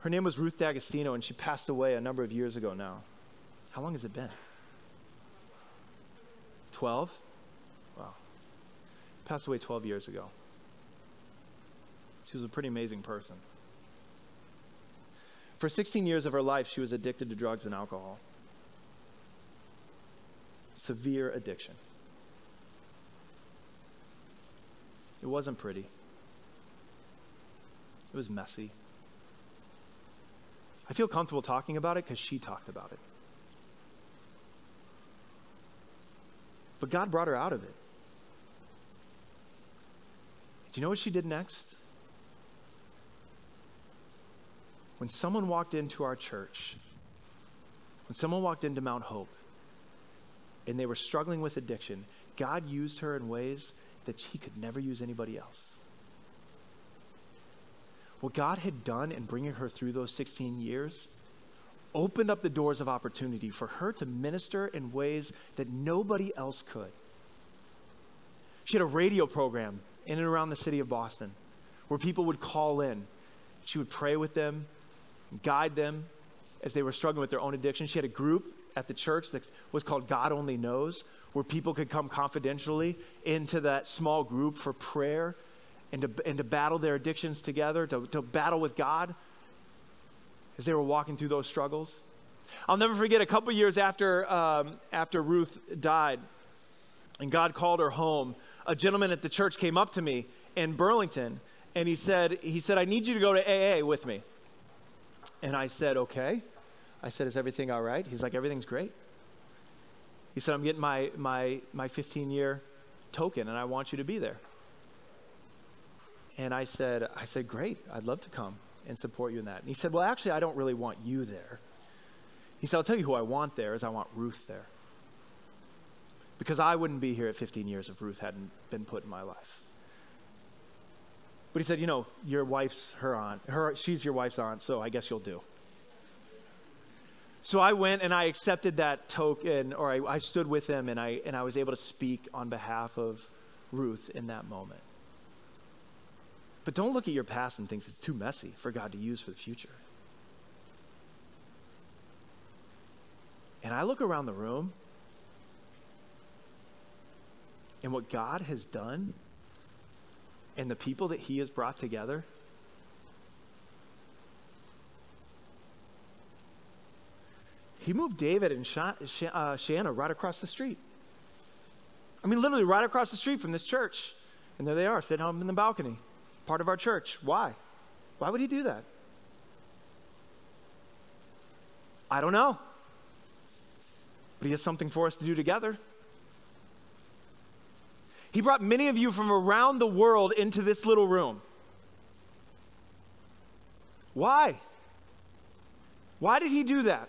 Her name was Ruth D'Agostino, and she passed away a number of years ago now. How long has it been? 12? Wow. Passed away 12 years ago. She was a pretty amazing person. For 16 years of her life, she was addicted to drugs and alcohol. Severe addiction. It wasn't pretty. It was messy. I feel comfortable talking about it because she talked about it. But God brought her out of it. Do you know what she did next? When someone walked into our church, when someone walked into Mount Hope, and they were struggling with addiction, God used her in ways that she could never use anybody else. What God had done in bringing her through those 16 years opened up the doors of opportunity for her to minister in ways that nobody else could. She had a radio program in and around the city of Boston where people would call in. She would pray with them, guide them as they were struggling with their own addiction. She had a group at the church that was called God Only Knows, where people could come confidentially into that small group for prayer and to, and to battle their addictions together, to, to battle with God as they were walking through those struggles. I'll never forget a couple years after, um, after Ruth died and God called her home, a gentleman at the church came up to me in Burlington and he said, he said, I need you to go to AA with me. And I said, okay. I said, is everything all right? He's like, everything's great. He said, I'm getting my, my, my 15 year token and I want you to be there. And I said, I said, great, I'd love to come and support you in that. And he said, well, actually, I don't really want you there. He said, I'll tell you who I want there is I want Ruth there. Because I wouldn't be here at 15 years if Ruth hadn't been put in my life. But he said, you know, your wife's her aunt. Her, she's your wife's aunt, so I guess you'll do. So I went and I accepted that token, or I, I stood with him and I, and I was able to speak on behalf of Ruth in that moment. But don't look at your past and think it's too messy for God to use for the future. And I look around the room, and what God has done, and the people that He has brought together. He moved David and uh, Shanna right across the street. I mean, literally right across the street from this church. And there they are, sitting home in the balcony part of our church. Why? Why would he do that? I don't know. But he has something for us to do together. He brought many of you from around the world into this little room. Why? Why did he do that?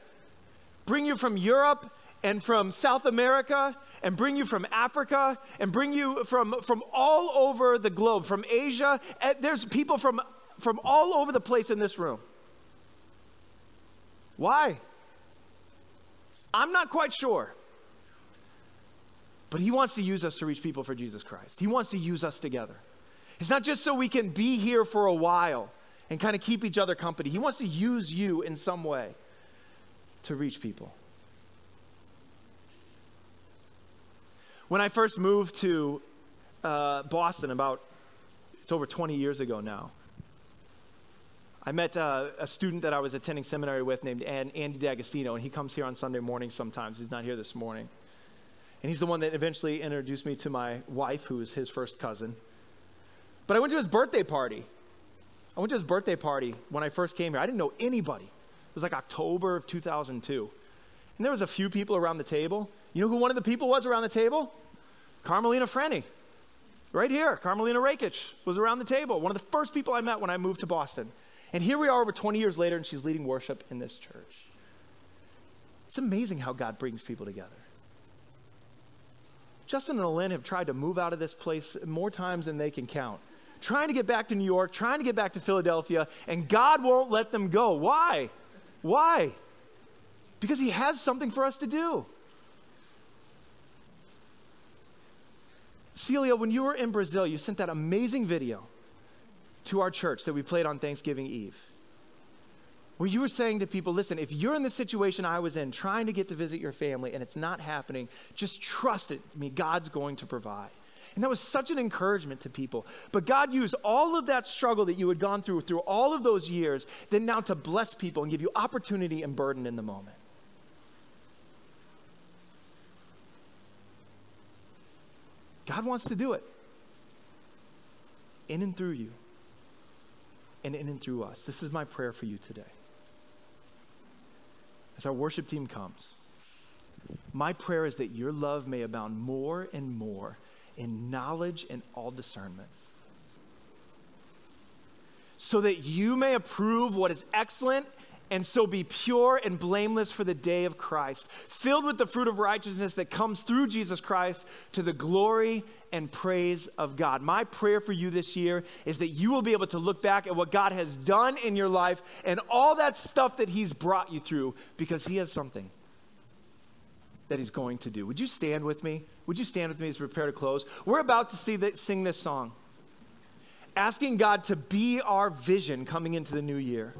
Bring you from Europe and from South America and bring you from Africa and bring you from, from all over the globe, from Asia. Eh, there's people from, from all over the place in this room. Why? I'm not quite sure. But he wants to use us to reach people for Jesus Christ. He wants to use us together. It's not just so we can be here for a while and kind of keep each other company. He wants to use you in some way to reach people. When I first moved to uh, Boston, about it's over 20 years ago now, I met uh, a student that I was attending seminary with named Andy D'Agostino, and he comes here on Sunday morning sometimes. He's not here this morning. And he's the one that eventually introduced me to my wife, who is his first cousin. But I went to his birthday party. I went to his birthday party when I first came here. I didn't know anybody. It was like October of 2002. And there was a few people around the table. You know who one of the people was around the table? Carmelina Freni. Right here, Carmelina Rakic was around the table. One of the first people I met when I moved to Boston. And here we are over 20 years later, and she's leading worship in this church. It's amazing how God brings people together. Justin and Lynn have tried to move out of this place more times than they can count. Trying to get back to New York, trying to get back to Philadelphia, and God won't let them go. Why? Why? Because He has something for us to do. Celia, when you were in Brazil, you sent that amazing video to our church that we played on Thanksgiving Eve. Where you were saying to people, listen, if you're in the situation I was in, trying to get to visit your family and it's not happening, just trust it. Mean, God's going to provide. And that was such an encouragement to people. But God used all of that struggle that you had gone through through all of those years, then now to bless people and give you opportunity and burden in the moment. God wants to do it in and through you, and in and through us. This is my prayer for you today. As our worship team comes, my prayer is that your love may abound more and more in knowledge and all discernment, so that you may approve what is excellent and so be pure and blameless for the day of Christ, filled with the fruit of righteousness that comes through Jesus Christ to the glory and praise of God. My prayer for you this year is that you will be able to look back at what God has done in your life and all that stuff that He's brought you through because He has something that He's going to do. Would you stand with me? Would you stand with me as we prepare to close? We're about to see that, sing this song, asking God to be our vision coming into the new year.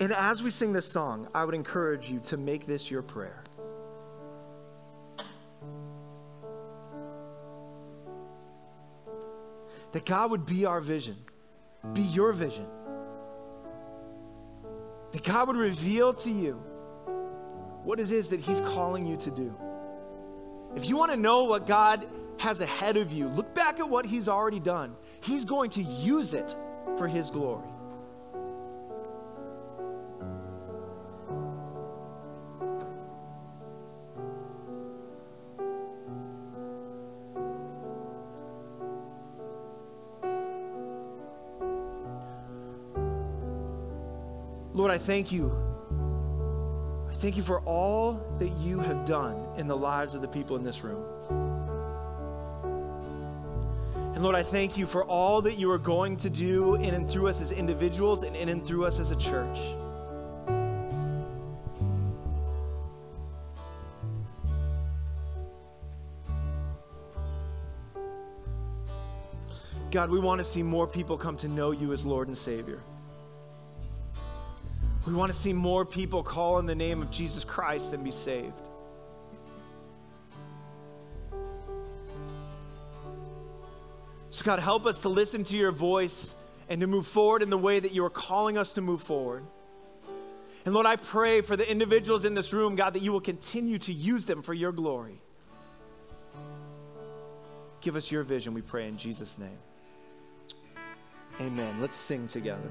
And as we sing this song, I would encourage you to make this your prayer. That God would be our vision, be your vision. That God would reveal to you what it is that He's calling you to do. If you want to know what God has ahead of you, look back at what He's already done. He's going to use it for His glory. I thank you. I thank you for all that you have done in the lives of the people in this room. And Lord, I thank you for all that you are going to do in and through us as individuals and in and through us as a church. God, we want to see more people come to know you as Lord and Savior. We want to see more people call on the name of Jesus Christ and be saved. So, God, help us to listen to your voice and to move forward in the way that you are calling us to move forward. And Lord, I pray for the individuals in this room, God, that you will continue to use them for your glory. Give us your vision, we pray in Jesus' name. Amen. Let's sing together.